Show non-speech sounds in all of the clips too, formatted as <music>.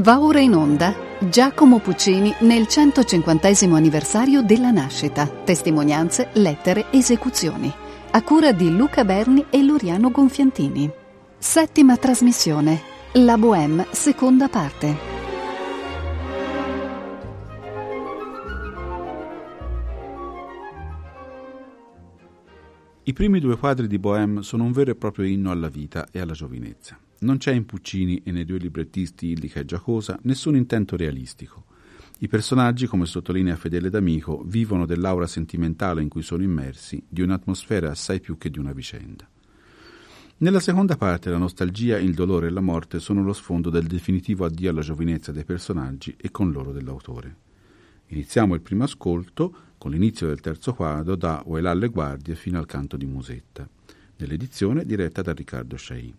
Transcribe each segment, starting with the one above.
Va ora in onda Giacomo Puccini nel 150 anniversario della nascita. Testimonianze, lettere, esecuzioni. A cura di Luca Berni e Loriano Gonfiantini. Settima trasmissione. La Bohème, seconda parte. I primi due quadri di Bohème sono un vero e proprio inno alla vita e alla giovinezza. Non c'è in Puccini e nei due librettisti Illica e Giacosa nessun intento realistico. I personaggi, come sottolinea Fedele D'Amico, vivono dell'aura sentimentale in cui sono immersi, di un'atmosfera assai più che di una vicenda. Nella seconda parte la nostalgia, il dolore e la morte sono lo sfondo del definitivo addio alla giovinezza dei personaggi e con loro dell'autore. Iniziamo il primo ascolto con l'inizio del terzo quadro da Oelà alle guardie fino al canto di Musetta, nell'edizione diretta da Riccardo Sciai.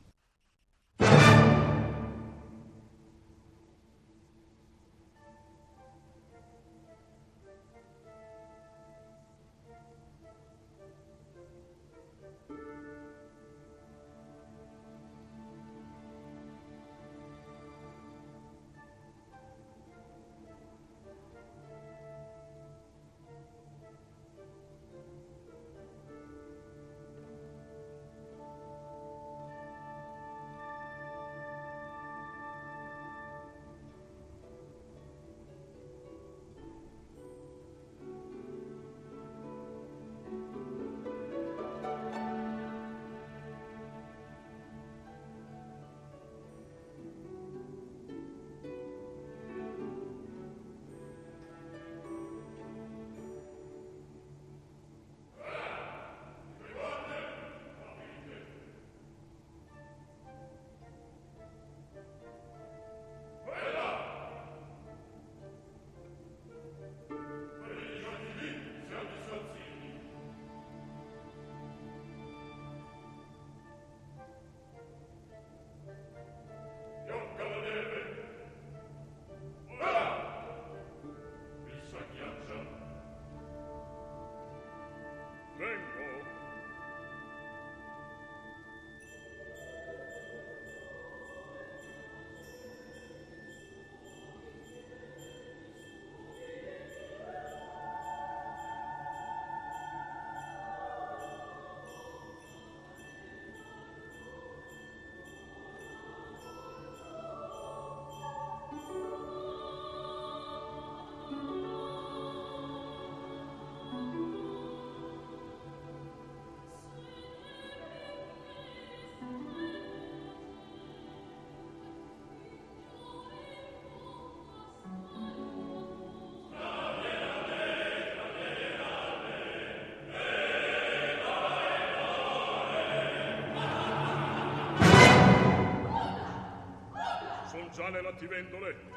Già nell'attivendole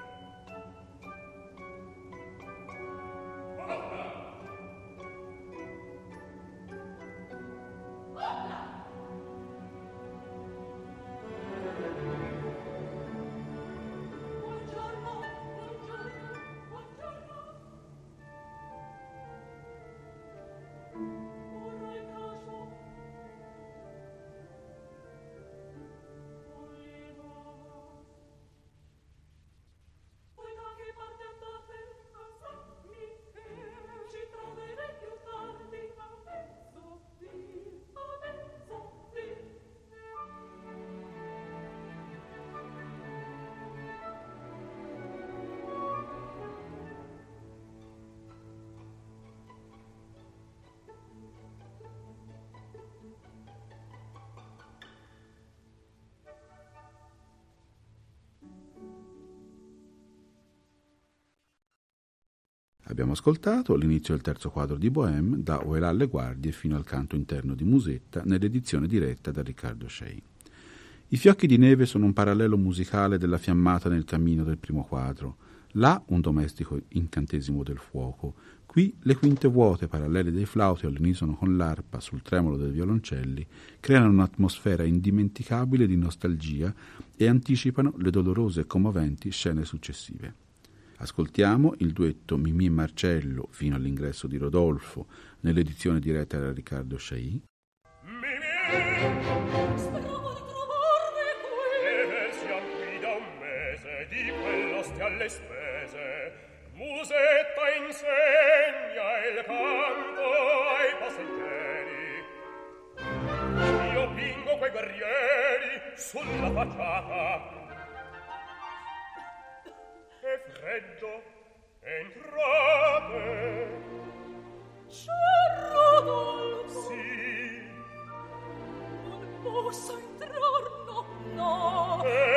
Abbiamo ascoltato l'inizio del terzo quadro di Bohème da Oelà alle guardie fino al canto interno di Musetta nell'edizione diretta da Riccardo Shea. I fiocchi di neve sono un parallelo musicale della fiammata nel cammino del primo quadro. Là un domestico incantesimo del fuoco, qui le quinte vuote parallele dei flauti all'unisono con l'arpa sul tremolo dei violoncelli creano un'atmosfera indimenticabile di nostalgia e anticipano le dolorose e commoventi scene successive. Ascoltiamo il duetto Mimì e Marcello fino all'ingresso di Rodolfo nell'edizione diretta da Riccardo Sciai. Mimì! Speravo di trovarne qui! E per qui da un mese, di quello stia alle spese. Musetta insegna il canto ai passeggeri. Io pingo quei guerrieri sulla facciata freddo entrate c'è Rodolfo non posso entrar no no. Eh.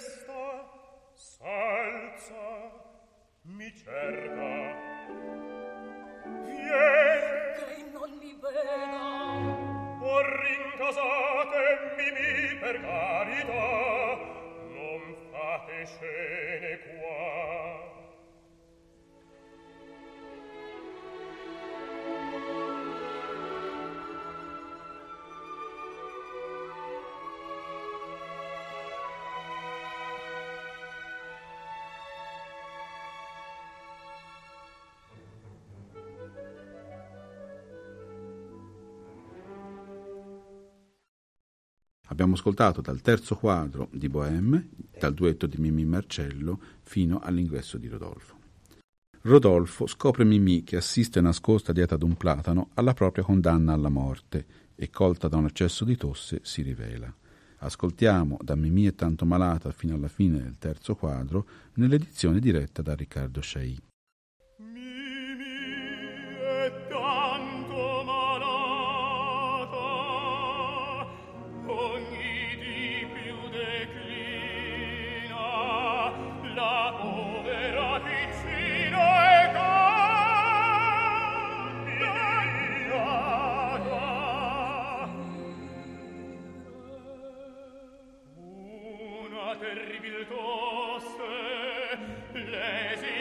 festa, salza, mi cerca Abbiamo ascoltato dal terzo quadro di Bohème, dal duetto di Mimì Marcello, fino all'ingresso di Rodolfo. Rodolfo scopre Mimì che assiste nascosta dietro ad un platano alla propria condanna alla morte e colta da un accesso di tosse si rivela. Ascoltiamo da Mimì è tanto malata fino alla fine del terzo quadro nell'edizione diretta da Riccardo Sciaì. terribil tosse, lesi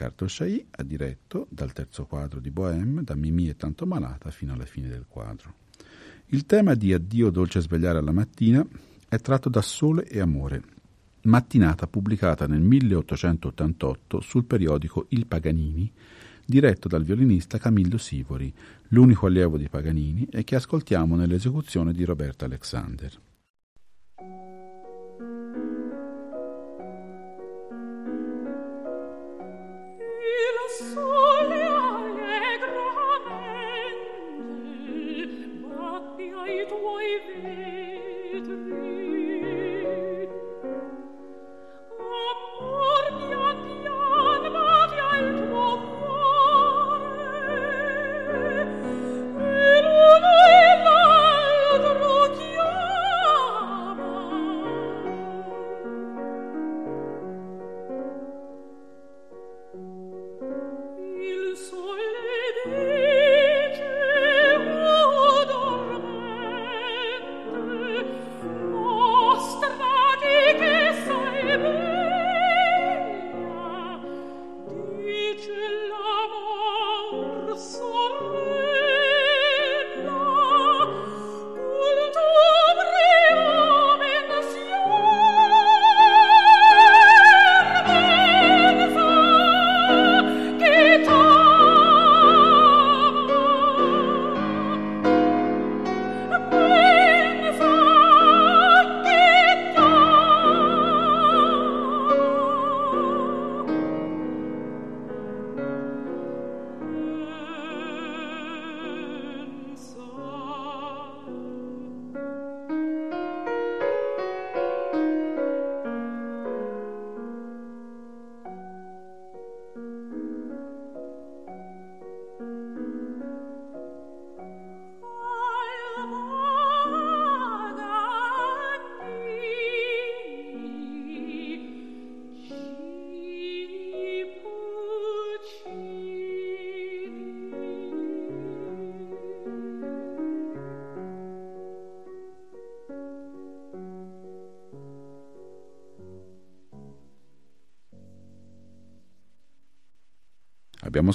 Riccardo Chailly ha diretto dal terzo quadro di Bohème, da Mimì e tanto malata fino alla fine del quadro. Il tema di Addio dolce svegliare alla mattina è tratto da Sole e Amore, mattinata pubblicata nel 1888 sul periodico Il Paganini, diretto dal violinista Camillo Sivori, l'unico allievo di Paganini e che ascoltiamo nell'esecuzione di Roberto Alexander.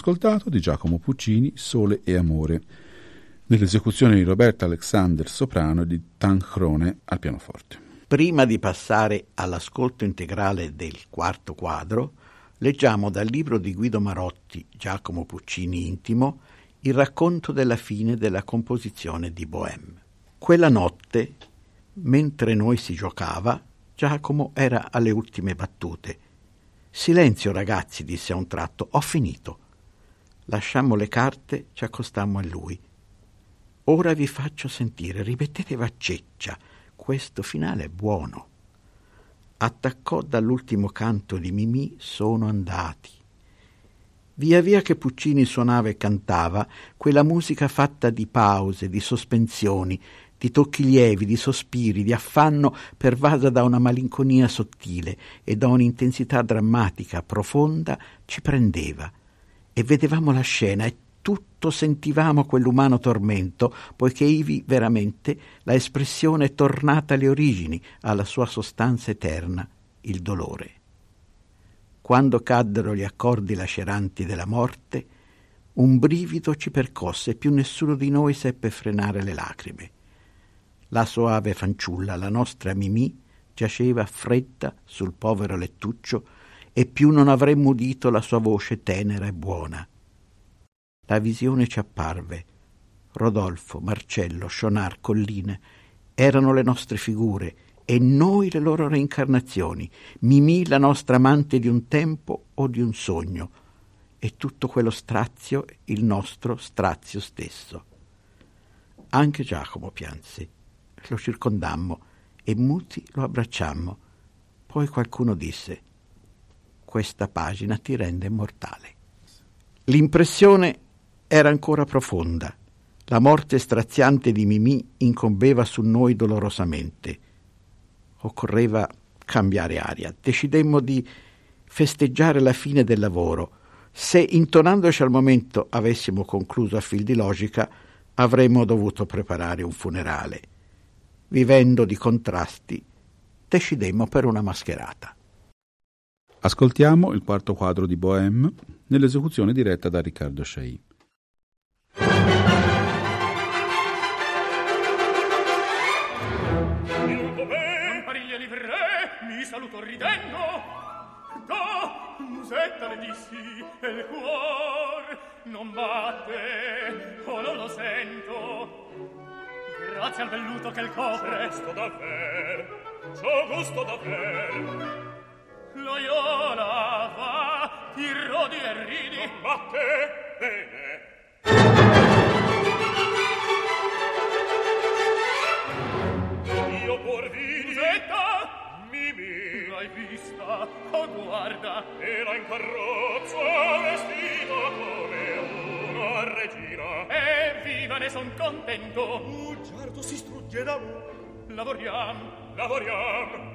Ascoltato di Giacomo Puccini Sole e Amore, nell'esecuzione di Roberta Alexander soprano e di Tan Crone al pianoforte. Prima di passare all'ascolto integrale del quarto quadro, leggiamo dal libro di Guido Marotti, Giacomo Puccini intimo, il racconto della fine della composizione di Bohème. Quella notte, mentre noi si giocava, Giacomo era alle ultime battute. Silenzio, ragazzi, disse a un tratto, ho finito. Lasciammo le carte, ci accostammo a lui. Ora vi faccio sentire, ripettete vacceccia, questo finale è buono. Attaccò dall'ultimo canto di Mimì Sono andati. Via via che Puccini suonava e cantava, quella musica fatta di pause, di sospensioni, di tocchi lievi, di sospiri, di affanno, pervasa da una malinconia sottile e da un'intensità drammatica profonda, ci prendeva e vedevamo la scena e tutto sentivamo quell'umano tormento, poiché ivi veramente la espressione è tornata alle origini, alla sua sostanza eterna, il dolore. Quando caddero gli accordi laceranti della morte, un brivido ci percosse e più nessuno di noi seppe frenare le lacrime. La soave fanciulla, la nostra Mimì, giaceva fredda sul povero lettuccio e più non avremmo udito la sua voce tenera e buona. La visione ci apparve. Rodolfo, Marcello, Scionar, Colline erano le nostre figure e noi le loro reincarnazioni, Mimì la nostra amante di un tempo o di un sogno, e tutto quello strazio il nostro strazio stesso. Anche Giacomo pianse. Lo circondammo e muti lo abbracciammo. Poi qualcuno disse questa pagina ti rende mortale. L'impressione era ancora profonda. La morte straziante di Mimì incombeva su noi dolorosamente. Occorreva cambiare aria. Decidemmo di festeggiare la fine del lavoro. Se intonandoci al momento avessimo concluso a fil di logica, avremmo dovuto preparare un funerale. Vivendo di contrasti, decidemmo per una mascherata. Ascoltiamo il quarto quadro di Bohème nell'esecuzione diretta da Riccardo mi saluto ridendo. Da, musetta le dissi e il cuor non batte o non lo sento. Grazie al velluto che il copre. C'ho gusto davver c'ho gusto davver Loyola va, ti rodi e ridi. Non batte? Bene. Io pur vidi. Zeta! Mimi. L'hai vista? Oh, guarda. Era in carrozza, vestita come una regina. E viva, ne son contento. Un certo si strugge d'amore. Lavoriam. Lavoriam.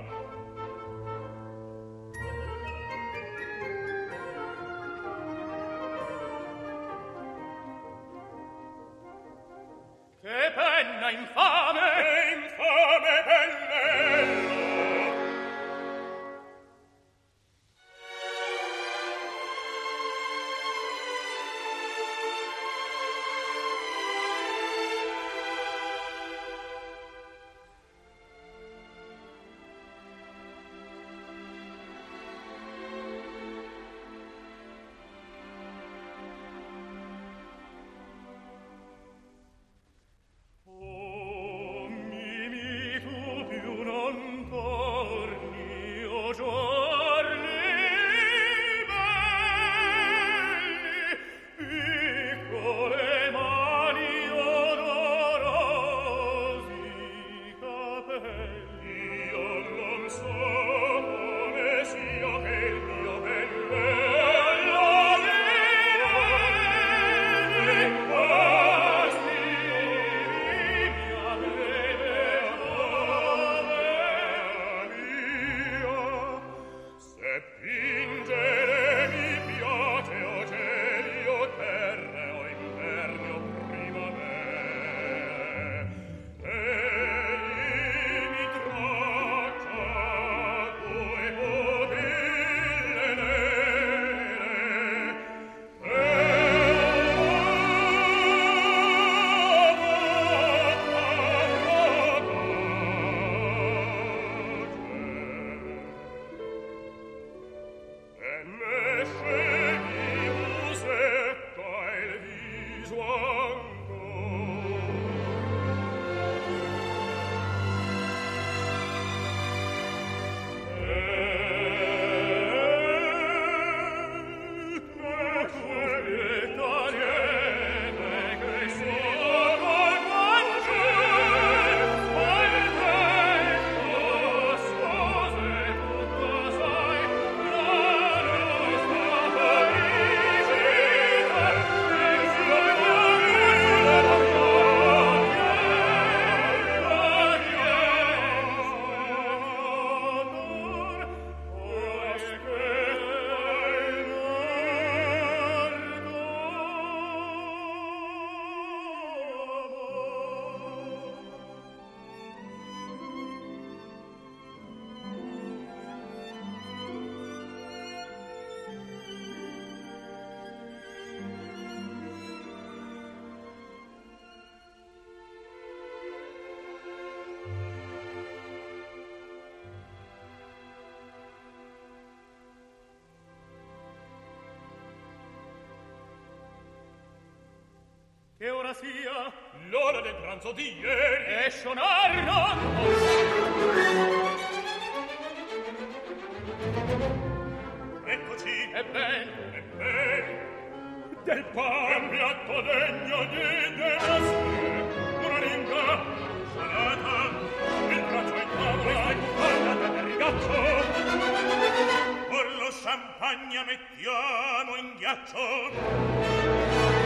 Che penna infame! Che ora sia l'ora del pranzo di ieri. E sonarno Eccoci. E ben. E ben. Del pan piatto degno di devastre una linga salata. Il braccio in tavola. Guardata del rigaccio con lo champagne mettiamo in ghiaccio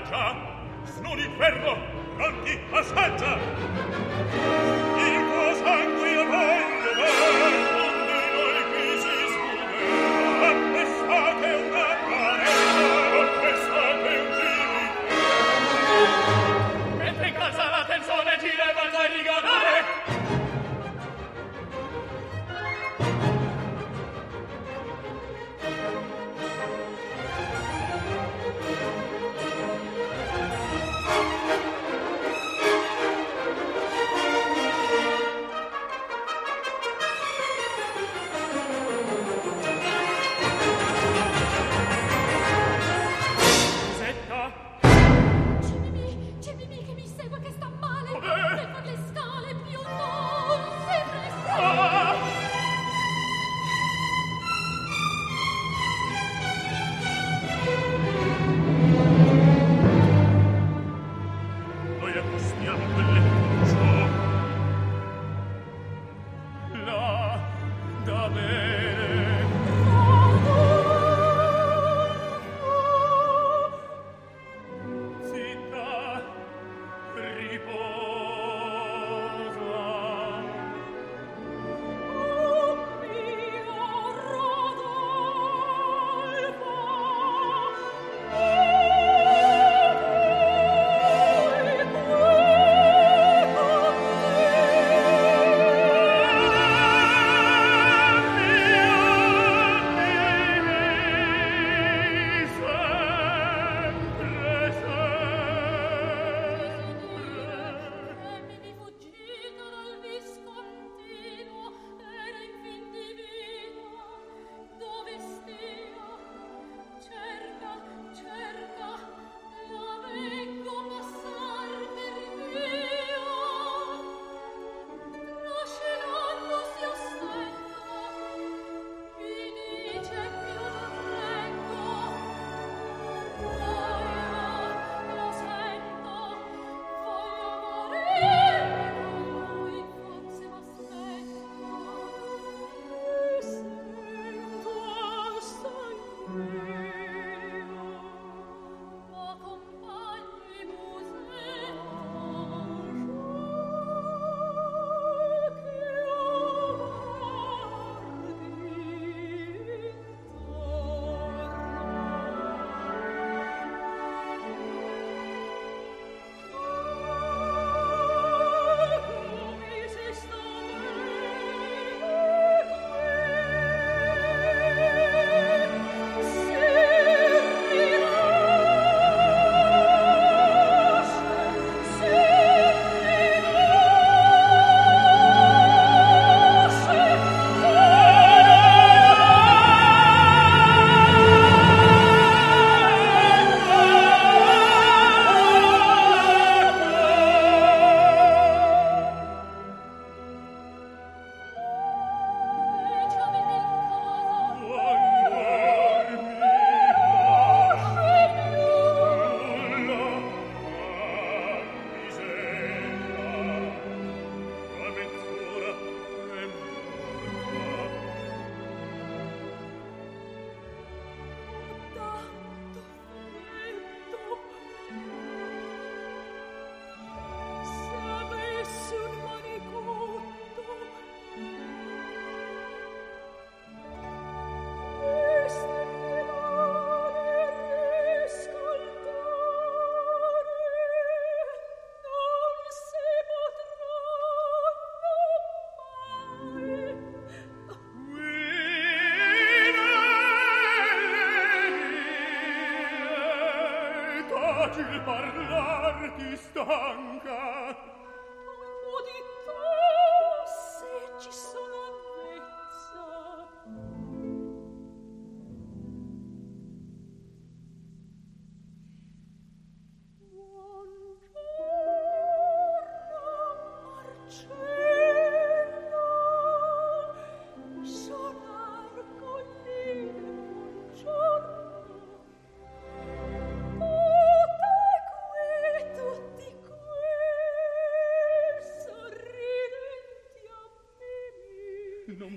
Assaggia! Snudi ferro! Pronti, assaggia!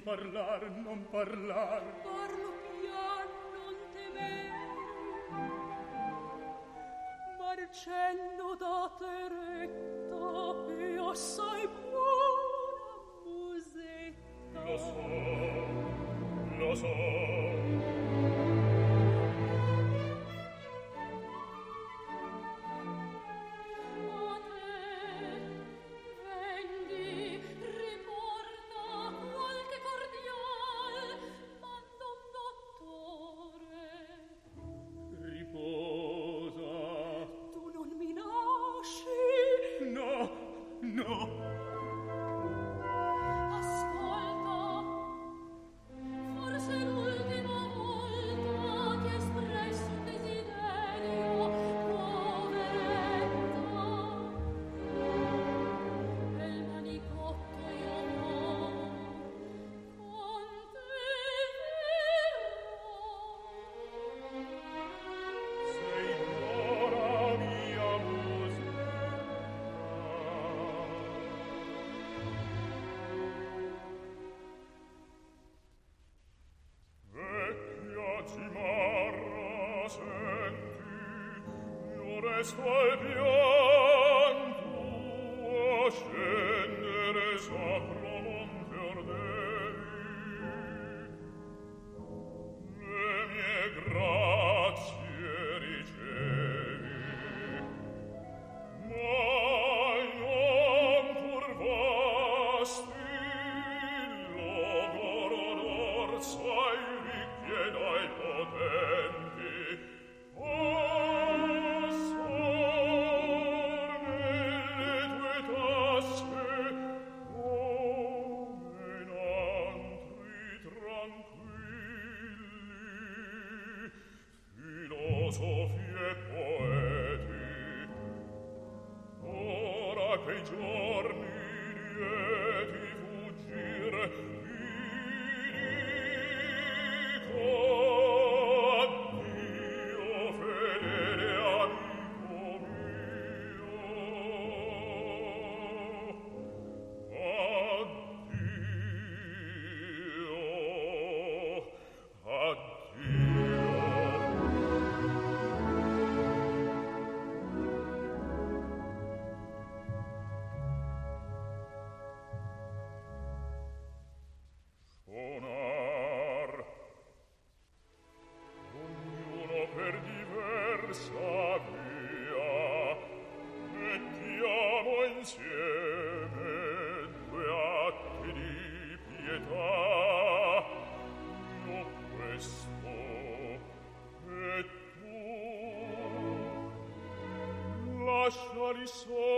parlar, non parlar. Parlo piano, non temer. Marcello date retta e assai buona musetta. Lo so, lo so. deshalb Philosophie poeti, ora che i quali sono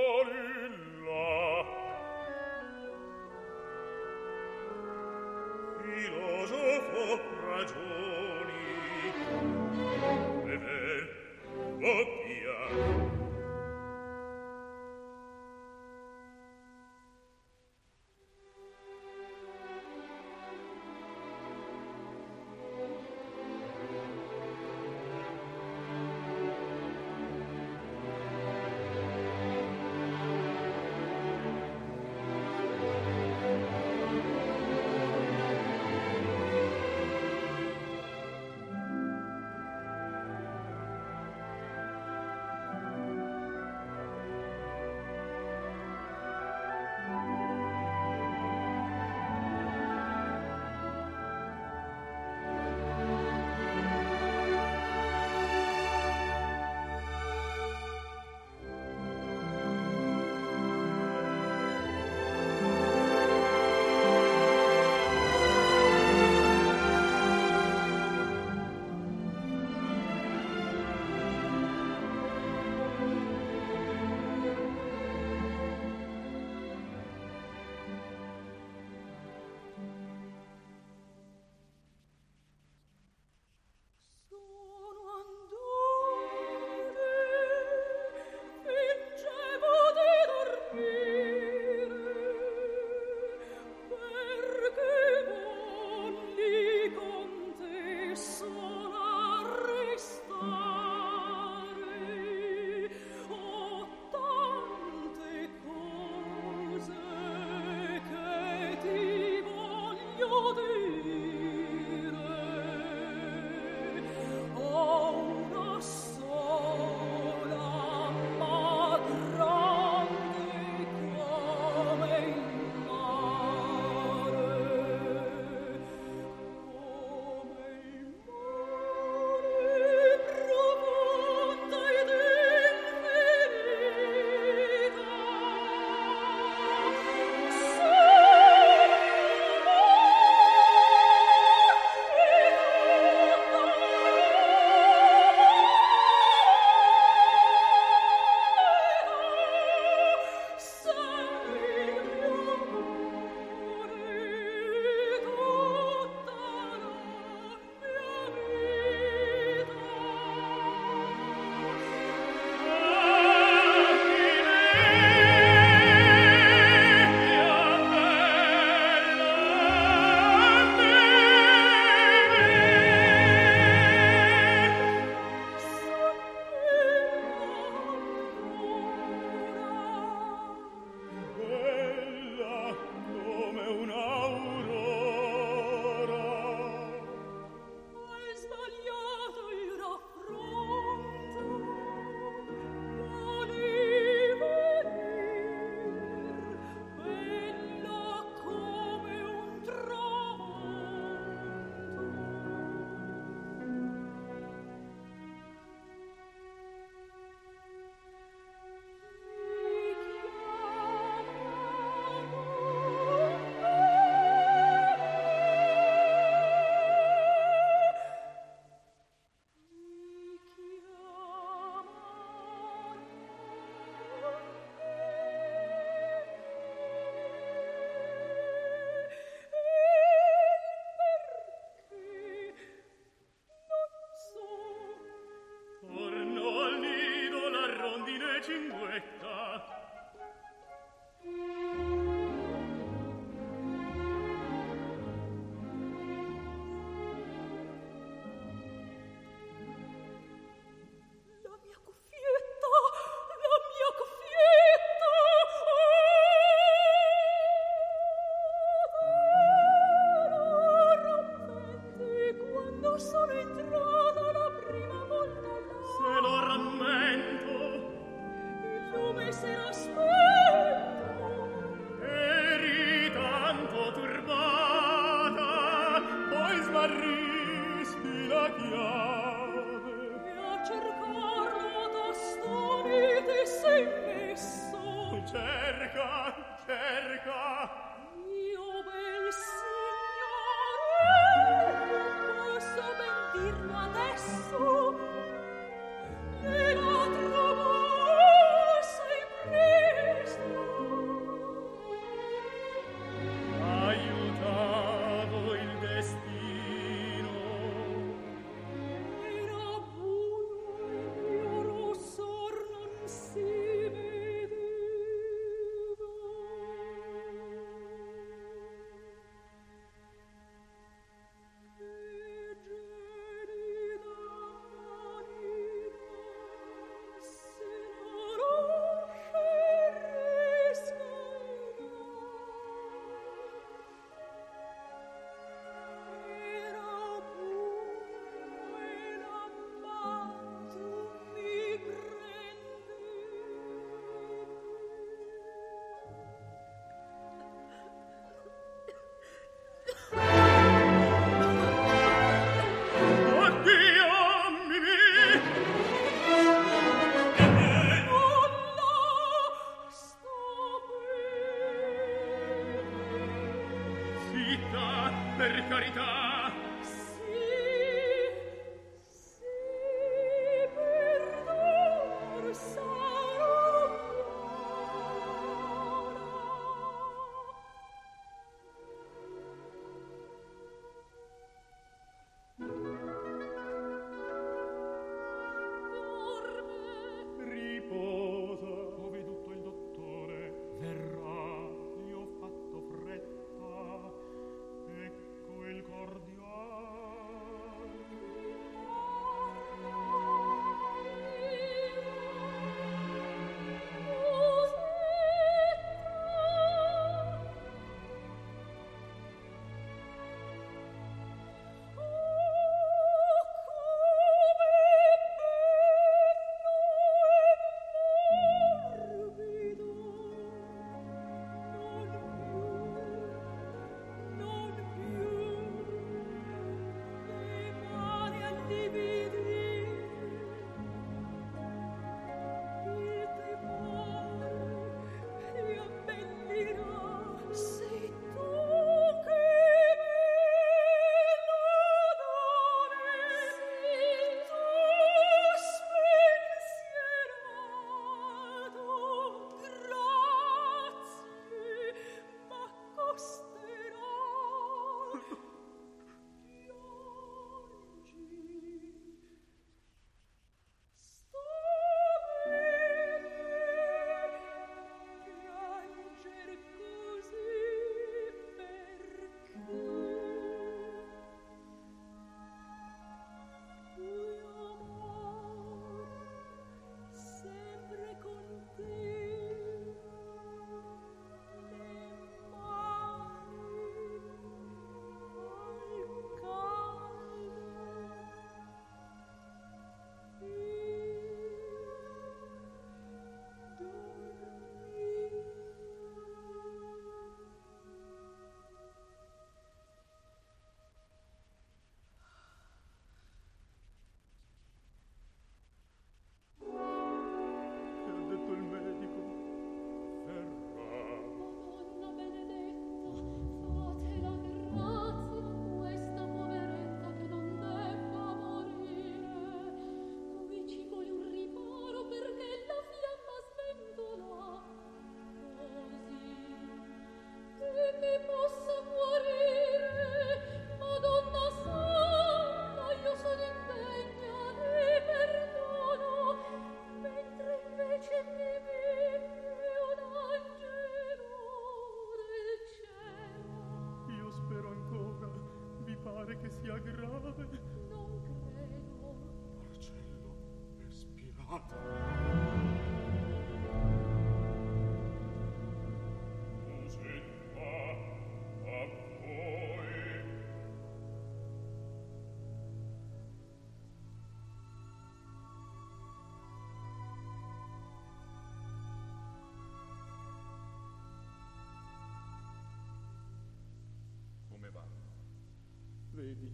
Vedi,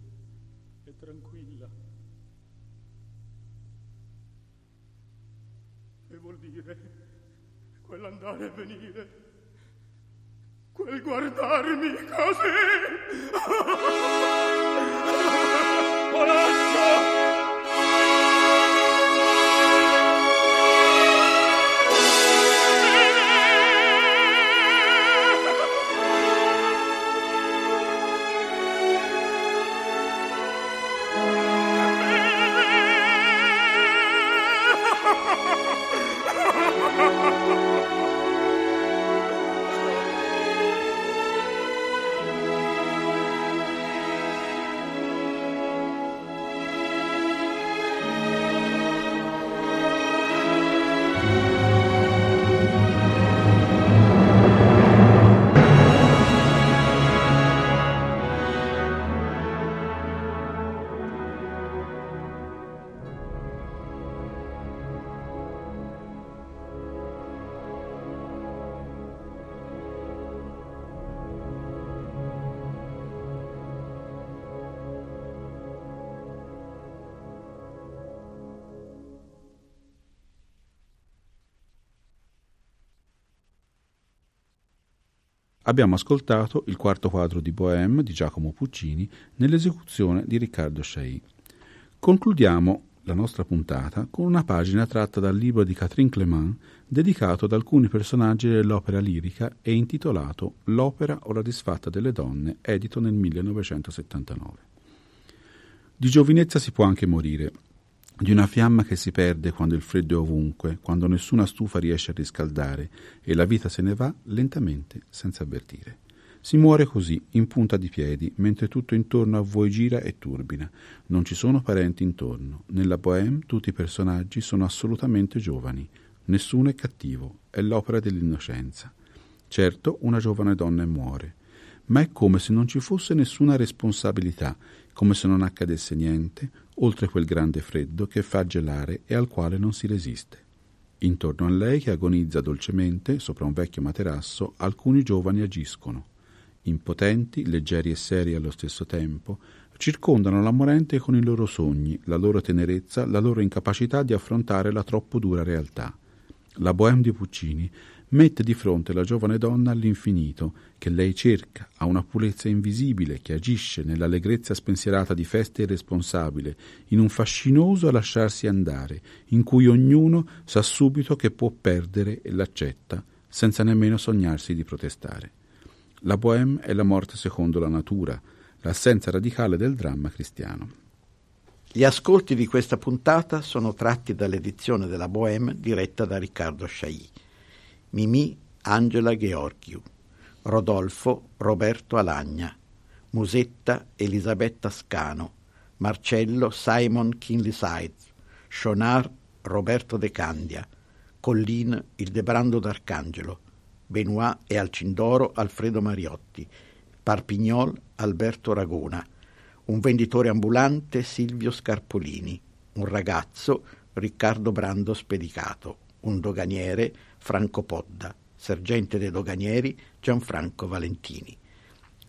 è tranquilla. Che vuol dire? Quell'andare e venire? Quel guardarmi così? <laughs> Abbiamo ascoltato il quarto quadro di Bohème di Giacomo Puccini nell'esecuzione di Riccardo Chailly. Concludiamo la nostra puntata con una pagina tratta dal libro di Catherine Clément dedicato ad alcuni personaggi dell'opera lirica e intitolato L'opera o la disfatta delle donne, edito nel 1979. Di giovinezza si può anche morire, di una fiamma che si perde quando il freddo è ovunque, quando nessuna stufa riesce a riscaldare e la vita se ne va lentamente senza avvertire. Si muore così, in punta di piedi, mentre tutto intorno a voi gira e turbina. Non ci sono parenti intorno. Nella Bohème tutti i personaggi sono assolutamente giovani. Nessuno è cattivo. È l'opera dell'innocenza. Certo, una giovane donna muore, ma è come se non ci fosse nessuna responsabilità, come se non accadesse niente, oltre quel grande freddo che fa gelare e al quale non si resiste. Intorno a lei, che agonizza dolcemente sopra un vecchio materasso, alcuni giovani agiscono. Impotenti, leggeri e seri allo stesso tempo, circondano la morente con i loro sogni, la loro tenerezza, la loro incapacità di affrontare la troppo dura realtà. La Bohème di Puccini mette di fronte la giovane donna all'infinito, che lei cerca, a una purezza invisibile che agisce nell'allegrezza spensierata di feste irresponsabile, in un fascinoso lasciarsi andare, in cui ognuno sa subito che può perdere e l'accetta, senza nemmeno sognarsi di protestare. La Bohème è la morte secondo la natura, l'assenza radicale del dramma cristiano. Gli ascolti di questa puntata sono tratti dall'edizione della Bohème diretta da Riccardo Sciai. Mimì Angela Gheorghiu, Rodolfo Roberto Alagna, Musetta Elisabetta Scano, Marcello Simon Kinley Sides, Shonard Roberto De Candia, Collin il Debrando d'Arcangelo, Benoit e Alcindoro Alfredo Mariotti, Parpignol Alberto Ragona, un venditore ambulante Silvio Scarpolini, un ragazzo Riccardo Brando Spedicato, un doganiere Franco Podda, sergente dei doganieri Gianfranco Valentini.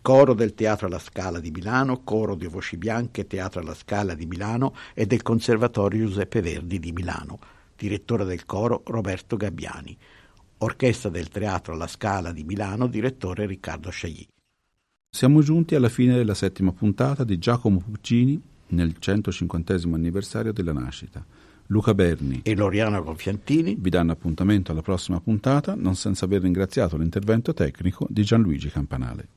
Coro del Teatro alla Scala di Milano, coro di Voci Bianche, Teatro alla Scala di Milano e del Conservatorio Giuseppe Verdi di Milano. Direttore del coro Roberto Gabbiani. Orchestra del Teatro alla Scala di Milano, direttore Riccardo Sciagli. Siamo giunti alla fine della settima puntata di Giacomo Puccini nel 150 anniversario della nascita. Luca Berni e Loriano Confiantini vi danno appuntamento alla prossima puntata, non senza aver ringraziato l'intervento tecnico di Gianluigi Campanale.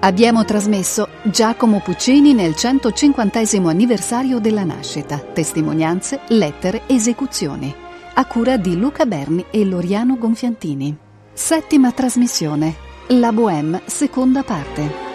Abbiamo trasmesso Giacomo Puccini nel 150 anniversario della nascita, testimonianze, lettere, esecuzioni, a cura di Luca Berni e Loriano Gonfiantini. Settima trasmissione. La Bohème, seconda parte.